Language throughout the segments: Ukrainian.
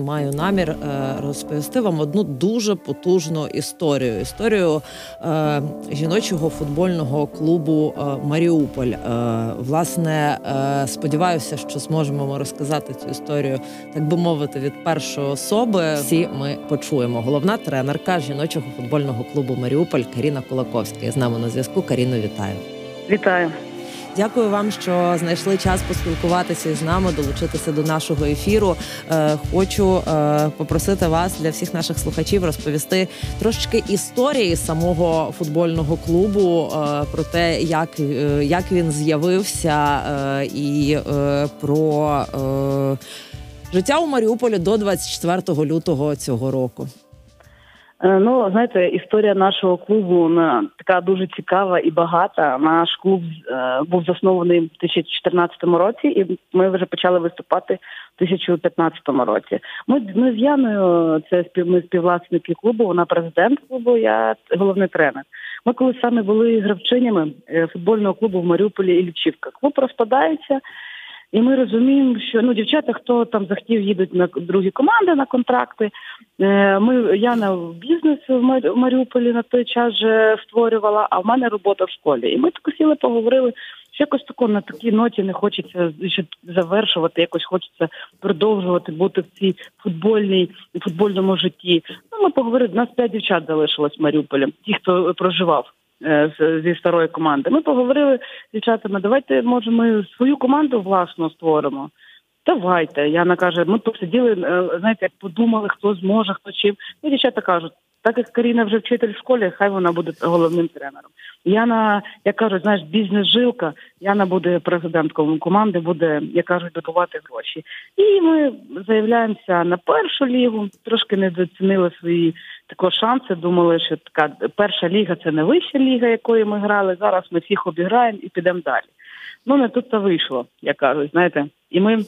Маю намір е, розповісти вам одну дуже потужну історію. Історію е, жіночого футбольного клубу е, Маріуполь. Власне, сподіваюся, що зможемо ми розказати цю історію, так би мовити, від першої особи. Всі ми почуємо. Головна тренерка жіночого футбольного клубу Маріуполь Каріна Кулаковська. З нами на зв'язку. Каріно, вітаю. Вітаю. Дякую вам, що знайшли час поспілкуватися з нами, долучитися до нашого ефіру. Е, хочу е, попросити вас для всіх наших слухачів розповісти трошечки історії самого футбольного клубу е, про те, як як він з'явився, і про життя у Маріуполі до 24 лютого цього року. Е, ну, знаєте, історія нашого клубу така дуже цікава і багата. Наш клуб е, був заснований в 2014 році, і ми вже почали виступати в 2015 році. Ми ми з Яною, це спів, ми співвласники клубу. Вона президент клубу. Я головний тренер. Ми коли саме були гравчинями е, футбольного клубу в Маріуполі і Лічівка. Клуб розпадається. І ми розуміємо, що ну дівчата, хто там захотів, їдуть на другі команди на контракти. Е, ми я на бізнес в Маріуполі на той час вже створювала, а в мене робота в школі. І ми так сіли, поговорили. що Якось тако на такій ноті не хочеться завершувати, якось хочеться продовжувати бути в цій футбольній футбольному житті. Ну ми поговорили. Нас п'ять дівчат залишилось в Маріуполі, ті, хто проживав. Е, зі старої команди. Ми поговорили з дівчатами, давайте, може, ми свою команду власну створимо. Давайте. Яна каже, ми посиділи, е, знаєте, як подумали, хто зможе, хто чим. І дівчата кажуть, так як Каріна вже вчитель в школі, хай вона буде головним тренером. Яна, як кажуть, знаєш, бізнес-жилка, Яна буде президентком команди, буде, як кажуть, добувати гроші. І ми заявляємося на першу лігу, трошки недооцінили свої такі шанси. Думали, що така перша ліга це не вища ліга, якої ми грали. Зараз ми всіх обіграємо і підемо далі. Ну не тут це вийшло, як кажуть, знаєте, і ми.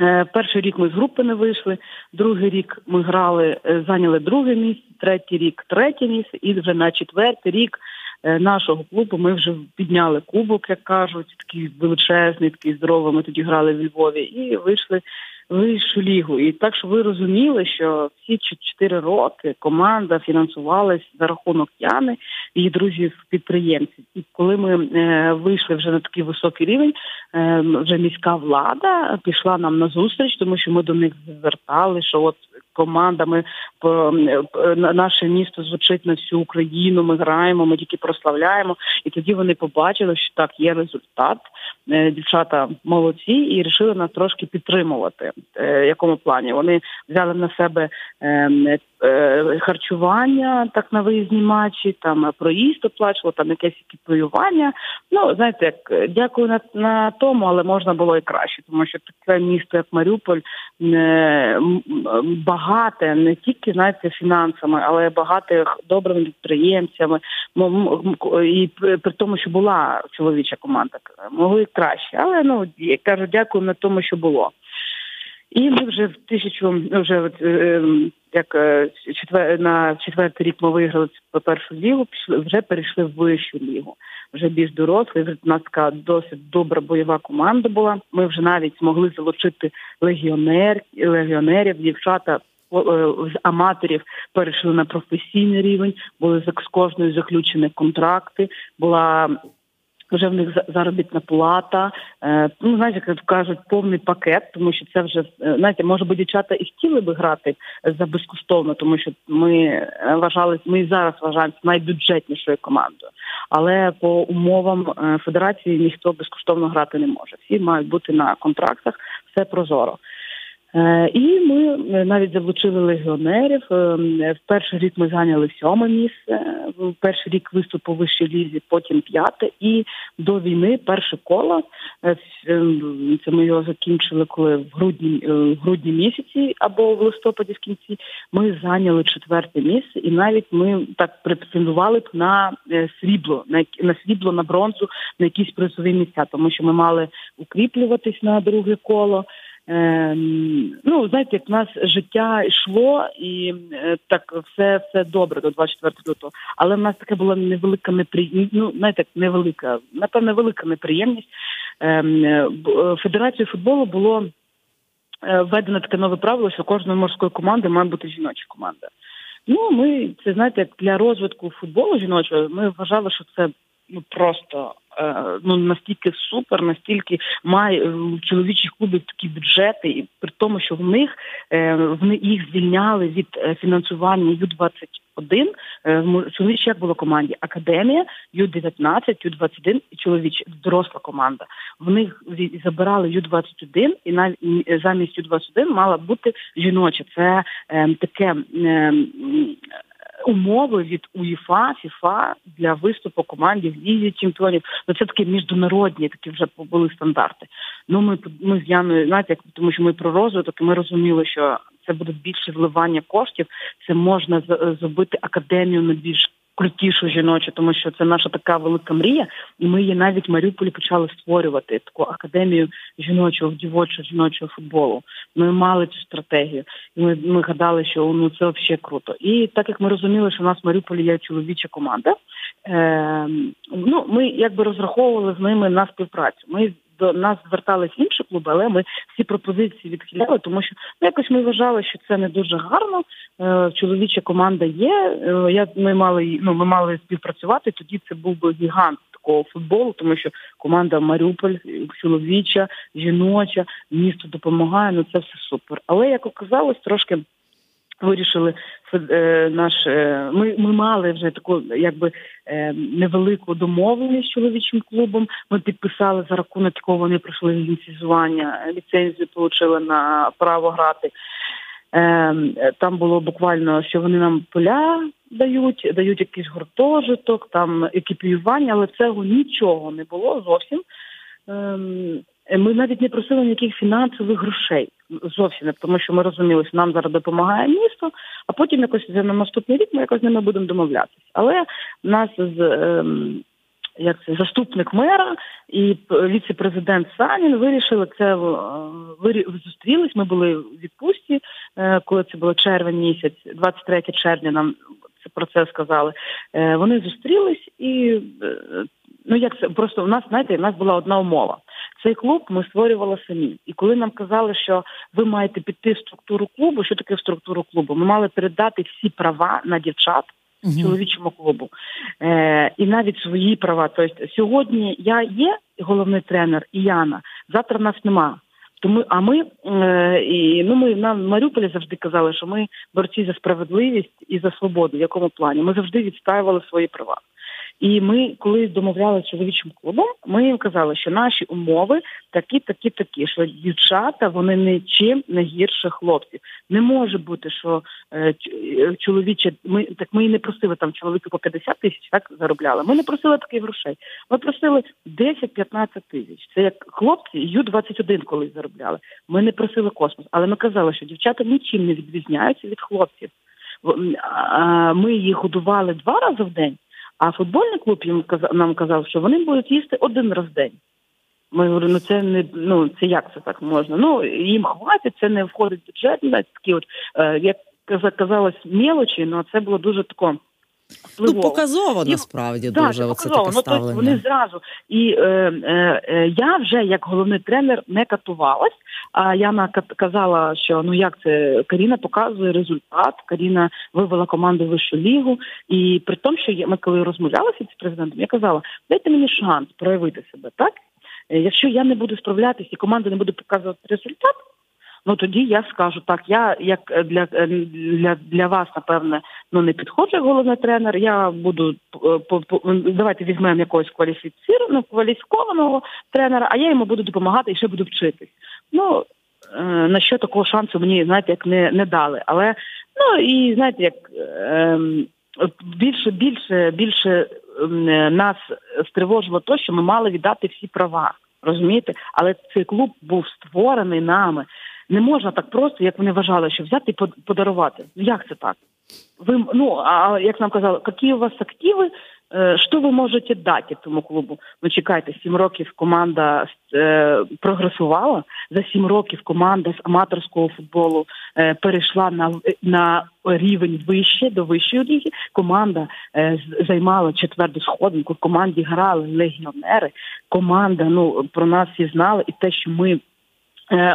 Е, перший рік ми з групи не вийшли, другий рік ми грали, е, зайняли друге місце, третій рік третє місце, і вже на четвертий рік е, нашого клубу ми вже підняли кубок, як кажуть, такий величезний, такий здоровий. Ми тоді грали в Львові і вийшли вищу лігу. І так, що ви розуміли, що всі чотири роки команда фінансувалась за рахунок Яни і друзів підприємців. І коли ми е, вийшли вже на такий високий рівень, е, вже міська влада пішла нам на зустріч, тому що ми до них звертали, що от командами наше місто звучить на всю Україну. Ми граємо, ми тільки прославляємо. І тоді вони побачили, що так є результат. Е, дівчата молодці і вирішили нас трошки підтримувати. Е, якому плані вони взяли на себе ем, е, харчування, так на виїзні матчі, там проїзд оплачували, там якесь екіпіювання. Ну знаєте, як дякую на на тому, але можна було і краще, тому що таке місто, як Маріуполь, багате не тільки знаєте фінансами, але багате добрими підприємцями. і при тому, що була чоловіча команда, могли краще. Але ну кажу, дякую на тому, що було. І ми вже в тисячу, ну вже е, як е, четвер, на четвертий рік ми виграли по першу лігу, вже перейшли в вищу лігу. Вже більш дорослий. У нас така досить добра бойова команда була. Ми вже навіть змогли залучити легіонер, легіонерів, дівчата. Е, з аматорів перейшли на професійний рівень, були з кожною заключені контракти. Була вже в них заробітна плата. Е, ну знаєте, як кажуть, повний пакет, тому що це вже е, знаєте, може би дівчата і хотіли би грати за безкоштовно, тому що ми е, вважали, ми і зараз вважаємо найбюджетнішою командою. Але по умовам федерації ніхто безкоштовно грати не може. Всі мають бути на контрактах, все прозоро. Е, і ми е, навіть залучили легіонерів. Е, в перший рік ми зайняли сьоме місце. В перший рік виступ у вищій лізі, потім п'яте. І до війни перше коло це ми його закінчили, коли в грудні в грудні місяці або в листопаді в кінці ми зайняли четверте місце, і навіть ми так претендували б на срібло, на на срібло на бронзу, на якісь призові місця, тому що ми мали укріплюватись на друге коло. Ем, ну, знаєте, як в нас життя йшло, і е, так все все добре до 24 лютого. Але в нас така була невелика неприємність, ну, знаєте, невелика, напевно, велика неприємність. Ем, е, Федерацію футболу було введено таке нове правило, що кожної морської команди має бути жіноча команда. Ну, ми це знаєте, як для розвитку футболу жіночого, ми вважали, що це ну просто е, ну настільки супер, настільки має е, в чоловічих клубів такі бюджети, і при тому, що в них е, в них їх звільняли від фінансування ю 21 чоловічі як було команді Академія, ю 19 ю 21 і чоловічі доросла команда. В них забирали ю 21 і навіть замість ю 21 мала бути жіноча. Це е, таке. Е, умови від УЄФА, ФІФА для виступу команді в лізі чемпіонів. Ну це такі міжнародні, такі вже були стандарти. Ну ми ми з Яною, знаєте, тому, що ми про розвиток, і ми розуміли, що це буде більше вливання коштів. Це можна зробити академію на більш крутішу жіночу, тому що це наша така велика мрія, і ми її навіть в Маріуполі почали створювати таку академію жіночого дівочого жіночого футболу. Ми мали цю стратегію, і ми ми гадали, що ну це взагалі круто. І так як ми розуміли, що у нас в Маріуполі є чоловіча команда, е, ну ми якби розраховували з ними на співпрацю. Ми до нас звертались інші клуби, але ми всі пропозиції відхиляли, тому що ну, якось ми вважали, що це не дуже гарно. Е, чоловіча команда є. Е, я ми мали ну ми мали співпрацювати. Тоді це був би гігант такого футболу, тому що команда Маріуполь, чоловіча, жіноча, місто допомагає. Ну це все супер. Але як оказалось, трошки вирішили е, наш. Е, ми ми мали вже таку якби е, невелику домовленість з чоловічим клубом. Ми підписали за рахунок якого вони пройшли ліцензування, ліцензію отримали на право грати. Там було буквально, що вони нам поля дають, дають якийсь гуртожиток, там екіпіювання, але цього нічого не було зовсім. Ем, ми навіть не просили ніяких фінансових грошей зовсім не тому, що ми розуміли, що нам зараз допомагає місто, а потім якось на наступний рік ми якось з ними будемо домовлятися. Але нас з ем, як це заступник мера і віце-президент Санін вирішили це е, зустрілись. Ми були в відпустці, е, коли це було червень місяць, 23 червня. Нам це про це сказали. Е, вони зустрілись і ну як це просто у нас знаєте, у нас була одна умова. Цей клуб ми створювали самі. І коли нам казали, що ви маєте піти в структуру клубу, що таке в структуру клубу? Ми мали передати всі права на дівчат uh чоловічому клубу. Е, І навіть свої права. Тобто сьогодні я є головний тренер і Яна, завтра нас нема. Тому а ми е, і ну ми на Маріуполі завжди казали, що ми борці за справедливість і за свободу. В якому плані ми завжди відстаювали свої права. І ми, коли домовляли чоловічим клубом, ми їм казали, що наші умови такі, такі, такі, що дівчата вони нічим не гірше хлопців. Не може бути, що е, е чоловіче, ми так ми і не просили там чоловіки по 50 тисяч, так заробляли. Ми не просили таких грошей. Ми просили 10-15 тисяч. Це як хлопці ю 21 колись заробляли. Ми не просили космос, але ми казали, що дівчата нічим не відрізняються від хлопців. Ми їх годували два рази в день. А футбольний клуб їм нам казав, що вони будуть їсти один раз в день. Ми говоримо, ну це не ну це як це так можна? Ну їм хватить, це не входить в бюджет. Такі от е, як казалось, мелочі, але це було дуже тако. Ну, показово насправді і, дуже так, оце таке ну. Тобто вони зразу. І е, е, е, я вже як головний тренер не катувалась. А Яна казала, що ну як це Каріна показує результат. Каріна вивела команду в вищу лігу. І при тому, що ми коли розмовлялися з президентом, я казала, дайте мені шанс проявити себе, так? Е, якщо я не буду справлятися і команда не буде показувати результат, ну тоді я скажу так. Я як е, для е, для, для вас, напевне, ну не підходжу як головний тренер. Я буду е, по, по давайте візьмемо якогось кваліфіцірованого кваліфікованого тренера, а я йому буду допомагати і ще буду вчитись. Ну на що такого шансу мені знаєте, як не не дали. Але ну і знаєте, як е, більше, більше, більше ем, нас стривожило те, що ми мали віддати всі права. Розумієте, але цей клуб був створений нами. Не можна так просто, як вони вважали, що взяти і подарувати. Ну як це так? Ви ну а як нам казали, які у вас активи, е, що ви можете дати тому клубу? Ну чекайте, сім років команда е, прогресувала. За сім років команда з аматорського футболу е, перейшла на на рівень вище до вищої ліги. Команда е, займала четверту сходинку. В команді грали легіонери. Команда ну про нас всі знали, і те, що ми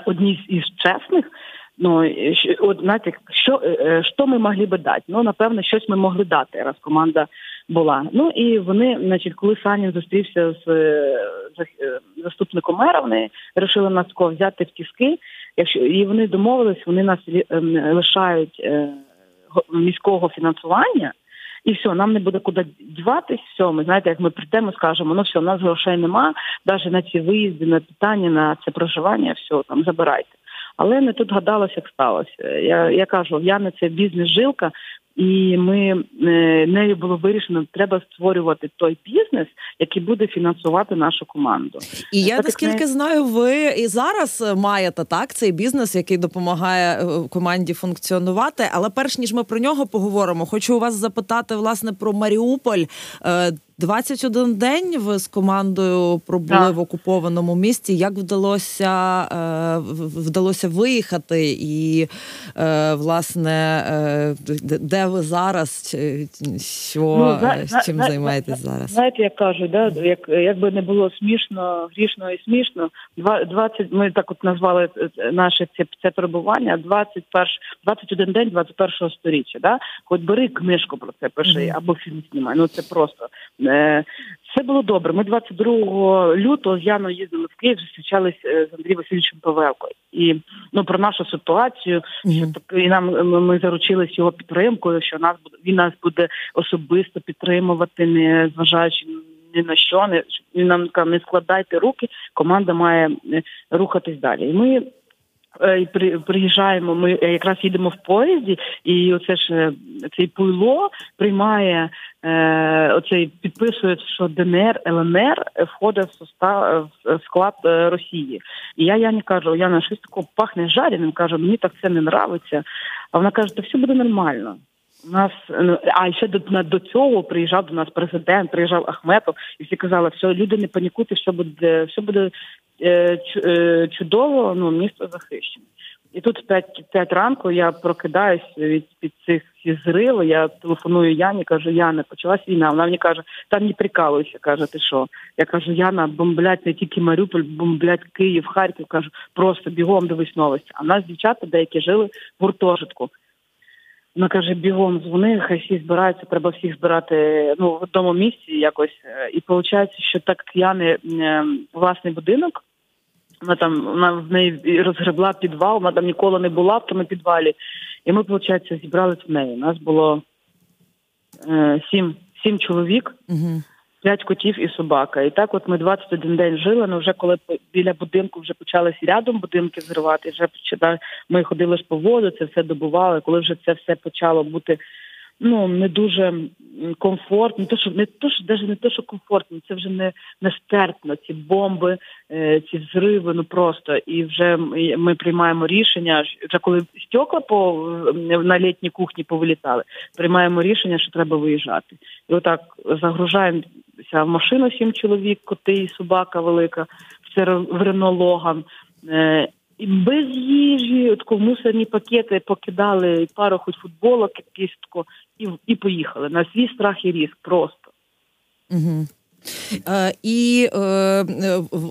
одні із чесних. Ну от знаєте, що що ми могли би дати? Ну напевно, щось ми могли дати, раз команда була. Ну і вони, значить, коли Санін зустрівся з, з заступником мера, вони вирішили нас взяти в тіски. Якщо і вони домовились, вони нас лишають е, міського фінансування. І все, нам не буде куди діватись. Все, ми знаєте, як ми прийдемо, скажемо, ну все, у нас грошей нема, навіть на ці виїзди, на питання, на це проживання, все там забирайте. Але не тут гадалось, як сталося. Я я кажу, я не це бізнес-жилка, і ми е, нею було вирішено, треба створювати той бізнес, який буде фінансувати нашу команду. І я так, наскільки не... знаю, ви і зараз маєте так цей бізнес, який допомагає е, команді функціонувати. Але перш ніж ми про нього поговоримо, хочу у вас запитати власне про Маріуполь. Е, 21 день ви з командою пробули так. в окупованому місті. Як вдалося е, вдалося виїхати, і е, власне е, де ви зараз? Що ну, за, чим за, займаєтесь за, зараз? Знаєте, як кажуть, да як якби не було смішно, грішно і смішно. 20, Ми так от назвали наше це це перебування 21, 21 день 21 сторіччя. Да, хоч бери книжку про це пиши або фільм знімай. Ну це просто. Е, все було добре. Ми 22 лютого з Яною їздили в Київ, зустрічалися е, з Андрієм Васильовичем Павелко. І ну про нашу ситуацію, що так і нам ми заручились його підтримкою, що нас буде він нас буде особисто підтримувати, не зважаючи ні на що, не він нам не складайте руки. Команда має е, рухатись далі. І ми Е, приїжджаємо. Ми якраз їдемо в поїзді, і оце ж е, цей пуйло приймає е, оцей підписує, що ДНР ЛНР входить в состав в склад Росії. І я Яні кажу, Яна, щось такого пахне жареним. Каже, мені так це не нравиться. А вона каже, та все буде нормально. У нас ну, а ще до до цього приїжджав до нас президент, приїжджав Ахметов, і всі казали, все, люди не панікуйте, все буде все буде е, е, чудово. Ну місто захищене. І тут в 5, 5 ранку я прокидаюсь від під цих зрив. Я телефоную Яні, кажу, Яна, почалась війна. Вона мені каже, там не прикалуйся. каже, ти що? Я кажу, Яна, бомблять не тільки Маріуполь, бомблять Київ, Харків. Кажу, просто бігом дивись новості. А в нас дівчата деякі жили в гуртожитку. Вона каже, бігом дзвони, хай всі збираються, треба всіх збирати ну, в одному місці якось. І виходить, що так Яни власний будинок. Вона там вона в неї розгребла підвал, вона там ніколи не була в тому підвалі. І ми, виходить, зібрались в неї. У нас було е, сім сім чоловік. Угу п'ять котів і собака. І так, от ми 21 день жили. ну, вже коли біля будинку вже почалися рядом будинки зривати, вже ми ходили ж по воду, це все добували. Коли вже це все почало бути ну не дуже комфортно, не то, що не то, що навіть не то, що комфортно, це вже не нестерпно. Ці бомби, е, ці взриви, ну просто і вже ми приймаємо рішення. Вже коли стекла по на літній кухні повилітали, приймаємо рішення, що треба виїжджати, і отак загружаємося в машину сім чоловік, коти і собака велика, в Рено Логан. Без їжі, от мусорні пакети покидали пару хоч футболок, кістку, і і поїхали на свій страх і різк просто. Угу. Е, І е,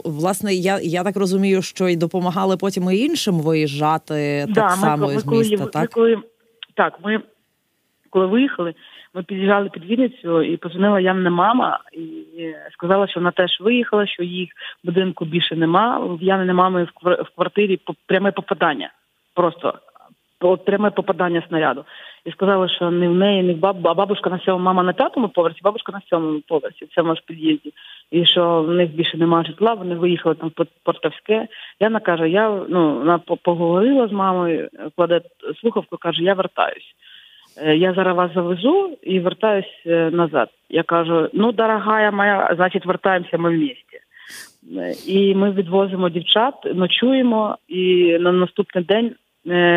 власне я я так розумію, що і допомагали потім і іншим виїжджати да, так ми, само ми, з міста. Ми, так, коли, так, ми коли виїхали, ми під'їжджали під Вінницю і позвонила Янна мама і сказала, що вона теж виїхала, що їх будинку більше нема. В Яни мами в квартирі пряме попадання. Просто от пряме попадання снаряду. І сказали, що не в неї, не в бабу, а бабушка на сьомому, мама на п'ятому поверсі, бабушка на сьомому поверсі, в цьому ж під'їзді. І що в них більше немає житла, вони виїхали там в Портовське. Яна каже, я ну вона поговорила з мамою, кладе слухавку, каже, я вертаюсь. Е, я зараз вас завезу і вертаюсь е, назад. Я кажу: ну, дорогая моя, значить, вертаємося ми в місті. Е, і ми відвозимо дівчат, ночуємо, і на наступний день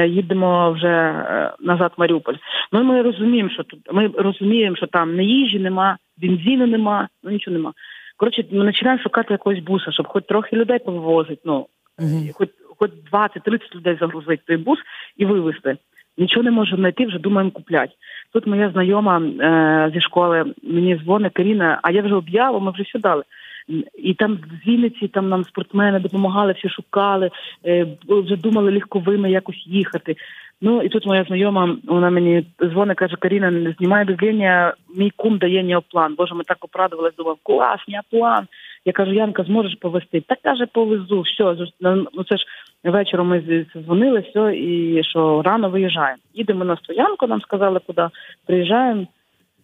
їдемо вже назад в Маріуполь. Ну ми розуміємо, що тут ми розуміємо, що там не їжі нема, бензину нема, ну нічого нема. Коротше, ми починаємо шукати якогось буса, щоб хоч трохи людей повозити, ну uh хоч хоч 20-30 людей загрузити той бус і вивезти. Нічого не можемо знайти, вже думаємо купляти. Тут моя знайома е, зі школи мені дзвонить Каріна, а я вже об'яву, ми вже сюди дали. І там в Вінниці там нам спортсмени допомагали, всі шукали, е, вже думали легковими якось їхати. Ну і тут моя знайома, вона мені дзвонить, каже, Каріна, не знімай безління, мій кум дає неоплан. Боже, ми так обрадувалися, думав, клас, неоплан. Я кажу, Янка, зможеш повезти? Так каже, повезу, все, ну це ж вечором ми дзвонили, все, і що рано виїжджаємо. Їдемо на стоянку, нам сказали, куди приїжджаємо,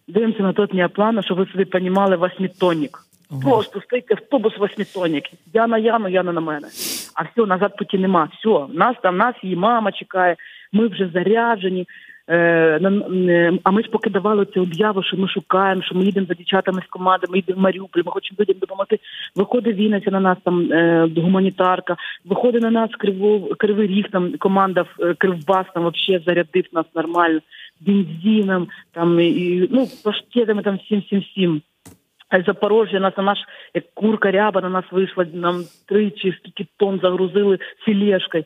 дивимося на тот неоплан, щоб ви собі розуміли, восьмитонник. Ага. Просто стоїть автобус восьмитонник. Я на Яну, Яна на мене. А все, назад путі нема. Все, нас там, нас її мама чекає, ми вже заряджені. Е, е, а ми ж поки давали цю об'яву, що ми шукаємо, що ми їдемо за дівчатами з команди, ми їдемо в Маріуполь, ми хочемо людям допомогти. Виходить Вінниця на нас там е, гуманітарка, виходить на нас Кривов, Кривий Ріг, там команда Кривбас там взагалі зарядив нас нормально, бензином, там і ну паштетами там всім всім всім. Запорожжя нас на наш як курка ряба на нас вийшла, нам три чи скільки тонн загрузили філешкою.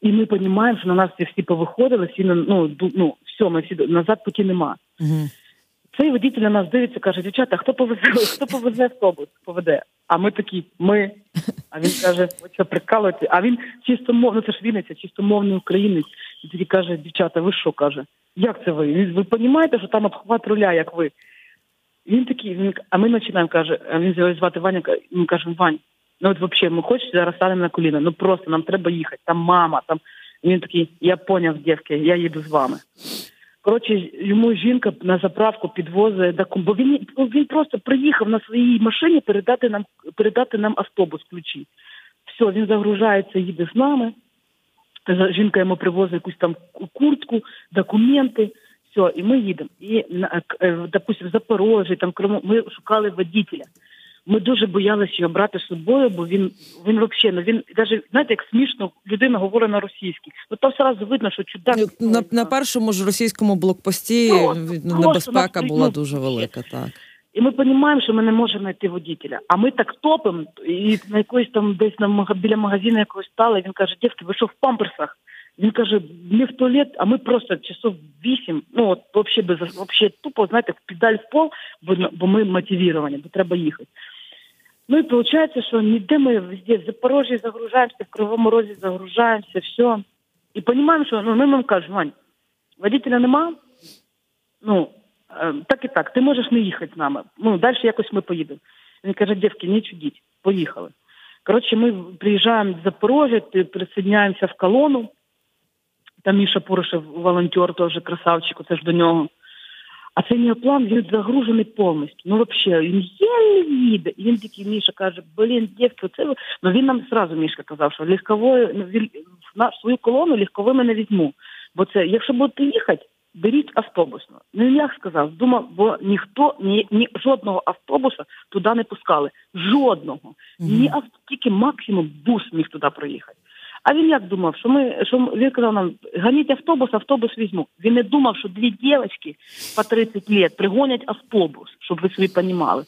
І ми розуміємо, що на нас всі повиходили, всі ну, ну все, ми всі назад путі нема. Угу. Цей водитель на нас дивиться, каже, дівчата, хто повезе, хто повезе автобус, поведе. А ми такі, ми. А він каже, ви що прикалуєте? А він чистомовний, ну це ж Вінниця, чистомовний українець. І тоді каже, дівчата, ви що каже? Як це ви? Ви розумієте, що там обхват руля, як ви? Він такий, він, а ми починаємо, каже, він звати Ваня, ми кажемо, Вань, ну от взагалі, ми хочемо зараз станемо на коліна, ну просто нам треба їхати, там мама, там. Він такий, я поняв, дівки, я їду з вами. Коротше, йому жінка на заправку підвозить до бо він він просто приїхав на своїй машині передати нам передати нам автобус, ключі. Все, він загружається, їде з нами. Жінка йому привозить якусь там куртку, документи. Все, і ми їдемо. І е, допустим, в Запорожжі, там ми шукали водителя. Ми дуже боялися його брати з собою, бо він він взагалі, ну він навіть, знаєте, як смішно людина говорить на російській. Ну там одразу видно, що чудак ну, на на першому ж російському блокпості просто, небезпека просто, була дуже велика. Так і ми розуміємо, що ми не можемо знайти водителя. А ми так топимо, і на якоїсь там десь на біля магазину якогось стали. Він каже: дівки, ви що в памперсах? Він каже, не в туалет, а ми просто часов вісім, ну от взагалі без взагалі тупо, знаєте, в педаль в пол, бо бо ми мотивіровані, бо треба їхати. Ну и получается, что ніде ми везде в Запорожье загружаемся, в Кривому Розі загружаємося, все. І розуміємо, що ну, ми вам кажемо, Вань, водителя нема, ну, так і так, ти можеш не їхати з нами. Ну, далі якось ми поїдемо. Він каже, дівки, не чудіть, поїхали. Коротше, ми приїжджаємо в Запорожжя, присоединяємося в колону. Там Міша Порошев, волонтер, теж красавчик, це ж до нього. А цей неоплан він загружений повністю. Ну взагалі, він єлі їде. І він такий Міша каже, блін, дівки, це ну він нам зразу Мішка казав, що легковою ну, він на свою колону легковими не візьму. Бо це, якщо будете їхати, беріть автобусну. Ну як сказав, думав, бо ніхто ні, ні жодного автобуса туди не пускали. Жодного. Ні авто, тільки максимум бус міг туди проїхати. А він як думав, що ми що він казав нам, ганіть автобус, автобус візьму. Він не думав, що дві дівчатки по 30 років пригонять автобус, щоб ви собі розуміли.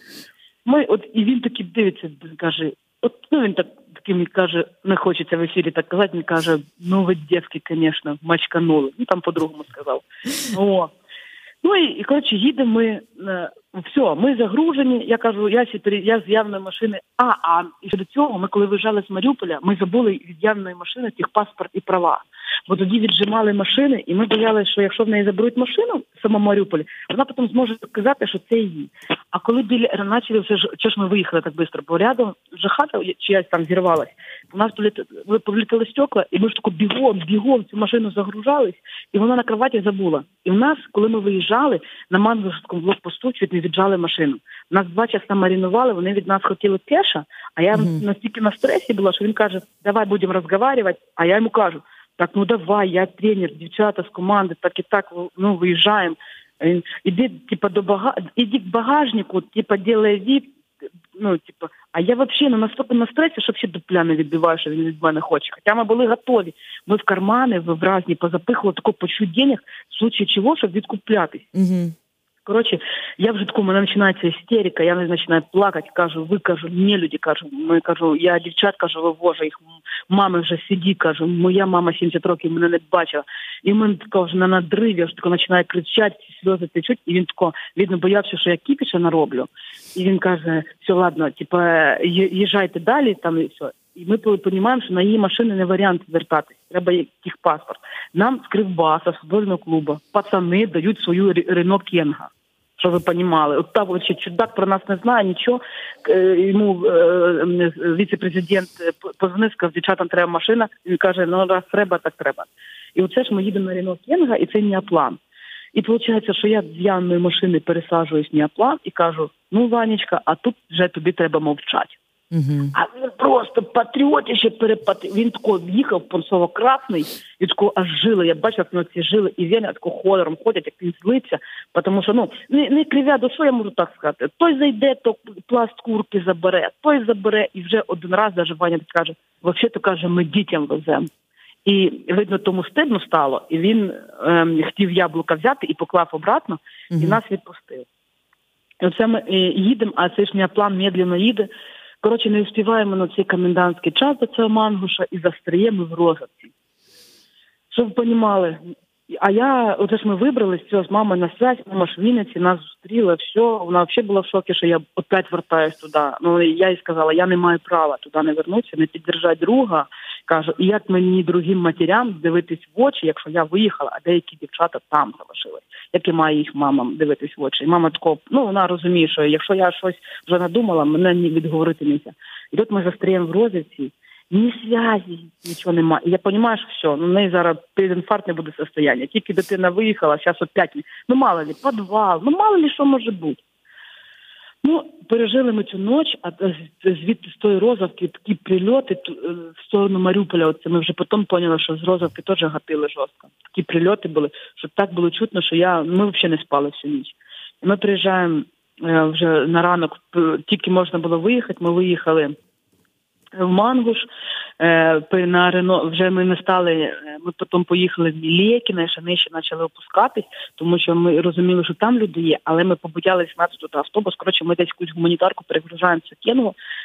Ми, от, І він такий дивиться, каже, от ну він так таким каже, не хочеться в ефірі так казати, він каже, ну ви дівки, звісно, мачканули. Ну там по-другому сказав. О. Ну і, і коротше, їдемо ми. Е, все, ми загружені. Я кажу, я я з явної машини. А, а і до цього ми, коли виїжджали з Маріуполя, ми забули від явної машини тих паспорт і права. Бо тоді віджимали машини, і ми боялися, що якщо в неї заберуть машину в самому Маріуполі, вона потім зможе сказати, що це її. А коли біля почали вже ж ми виїхали так швидко, бо рядом вже хата чиясь там зірвалась. У нас повлітали стекла, і ми ж тако бігом, бігом цю машину загружались, і вона на кроваті забула. І в нас, коли ми виїжджали на Мангорському блокпосту, чуть не віджали машину. Нас два часа маринували, вони від нас хотіли кеша, а я mm-hmm. настільки на стресі була, що він каже, давай будемо розмовляти, а я йому кажу, так, ну давай, я тренер, дівчата з команди, так і так ну, виїжджаємо. Іди, типа, до бага... іди к багажнику, типа, делай вид, ну, типа, а я взагалі ну, настільки на стресі, що взагалі дупля не відбиваю, що він від мене хоче. Хоча ми були готові. Ми в кармани в разні позапихували таку почуть денег, в случае чого, щоб відкуплятись. Угу. Коротше, я вже таку, у мене починається істерика, я починаю плакати, кажу, ви кажу, не люди, кажу, ми кажу, я дівчат кажу, вивожу їх, мами вже сиді, кажу, моя мама 70 років мене не бачила. І він тако вже на надриві, вже тако починає кричати, сльози течуть, і він тако, видно, боявся, що я кіпіша нароблю. І він каже, все, ладно, типа, їжджайте далі, там і все. І ми розуміємо, що на її машини не варіант звертатись. Треба їх паспорт. Нам з Кривбаса, футбольного клубу, пацани дають свою Рено Кенга. Що ви понімали? От та вообще чудак про нас не знає, нічого. Йому е, віце-президент позвонив, сказав, дівчатам треба машина. Він каже, ну раз треба, так треба. І оце ж ми їдемо на Рено Кенга, і це Ніаплан. І виходить, що я з Янної машини пересаджуюсь Ніаплан і кажу: ну, Ванечка, а тут вже тобі треба мовчати. Угу. А він просто патріотіше перепати. Він тако їхав понсово красний, і тако аж жили. Я бачив, як нього ці жили, і він тако холером ходять, як він злиться. Тому що ну не, не кривя душою, я можу так сказати. Той зайде, то пласт курки забере, той забере, і вже один раз даже Ваня каже, взагалі то каже, ми дітям веземо. І видно, тому стидно стало, і він ем, хотів яблука взяти і поклав обратно, і нас відпустив. І оце ми е, їдемо, а цей ж мій план медленно їде. Коротше, не встигаємо на цей комендантський час до цього мангуша і застріємо в розгадці. Щоб ви понімали, а я, оце ж ми вибрались, все, з мамою на связь, мама ж в Вінниці, нас зустріла, все, вона взагалі була в шокі, що я опять вертаюсь туди. Ну, я їй сказала, я не маю права туди не вернутися, не піддержати друга. Кажу, і як мені другим матерям дивитись в очі, якщо я виїхала, а деякі дівчата там залишились, як і має їх мамам дивитись в очі. І мама тако, ну вона розуміє, що якщо я щось вже надумала, мене ні відговорити нельзя. І тут ми застріємо в розвідці, ні зв'язі, нічого немає. І я розумію, що все, ну в неї зараз передінфарктне буде состояння. Тільки дитина виїхала, зараз опять, ну мало ли, підвал, ну мало ли що може бути. Ну, пережили ми цю ніч, а звідти з тої розовки такі прильоти е, в сторону Маріуполя. Оце ми вже потім поняли, що з розовки теж гатили жорстко. Такі прильоти були, що так було чутно, що я ми взагалі не спали всю ніч. Ми приїжджаємо е, вже на ранок, тільки можна було виїхати. Ми виїхали в Мангуш. Е, на Рено вже ми не стали. Е, ми потім поїхали в Мілєкіна, ще нижче почали опускатись, тому що ми розуміли, що там люди є, але ми побоялися мати туди автобус. Коротше, ми десь якусь гуманітарку перегружаємо це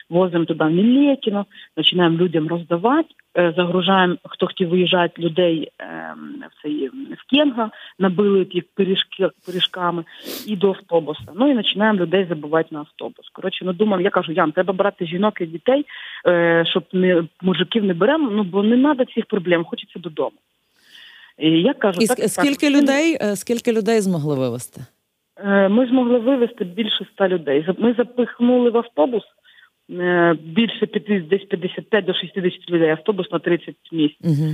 возимо туди в Мілєкіно, починаємо людям роздавати. Е, загружаємо, хто хотів виїжджати людей ем, в цей в Кенга, набили їх пиріжки пиріжками і до автобуса. Ну і починаємо людей забувати на автобус. Коротше, ну думав, я кажу, Ян, треба брати жінок і дітей, е, щоб не мужиків не беремо, ну бо не треба цих проблем, хочеться додому. І я кажу, і так, скільки так, людей, е, скільки людей змогли вивезти? Ми змогли вивезти більше ста людей. Ми запихнули в автобус. Е, більше 50, десь 55 до 60 людей, автобус на 30 місць. Угу.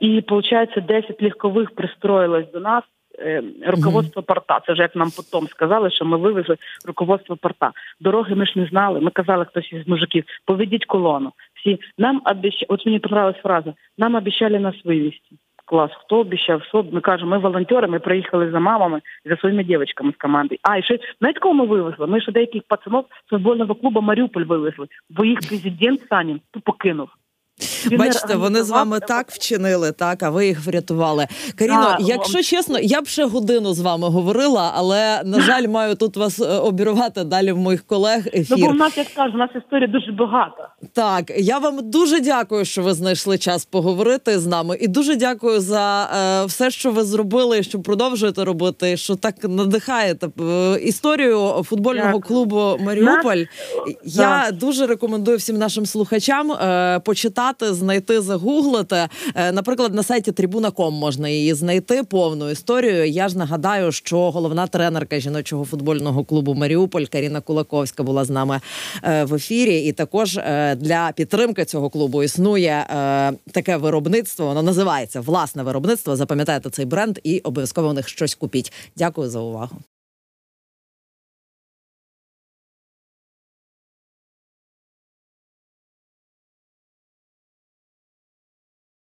І виходить, 10 легкових пристроїлось до нас. Е, руководство uh порта, це вже як нам потім сказали, що ми вивезли руководство порта. Дороги ми ж не знали. Ми казали хтось із мужиків, поведіть колону. Всі нам обіщали, от мені понравилась фраза, нам обіщали нас вивезти клас, хто обіцяв, що ми кажемо, ми волонтери, ми приїхали за мамами за своїми дівчатками з команди. А і ще знаєте, кого ми вивезли? Ми ще деяких пацанов з футбольного клубу Маріуполь вивезли, бо їх президент Санін покинув. кинув. Бачите, вони з вами так вчинили, так а ви їх врятували. Каріно, якщо чесно, я б ще годину з вами говорила, але на жаль, маю тут вас е, обірвати далі в моїх колег. ефір. Ну, бо в нас я скажу, у нас історія дуже багата. Так, я вам дуже дякую, що ви знайшли час поговорити з нами, і дуже дякую за е, все, що ви зробили, що продовжуєте робити. Що так надихаєте е, історію футбольного дякую. клубу Маріуполь. Нас... Я так. дуже рекомендую всім нашим слухачам е, почитати почитати, знайти, загуглити. Е, наприклад, на сайті Трибуна.ком можна її знайти повну історію. Я ж нагадаю, що головна тренерка жіночого футбольного клубу Маріуполь Каріна Кулаковська була з нами е, в ефірі. І також е, для підтримки цього клубу існує таке виробництво. Воно називається власне виробництво. Запам'ятайте цей бренд і обов'язково у них щось купіть. Дякую за увагу.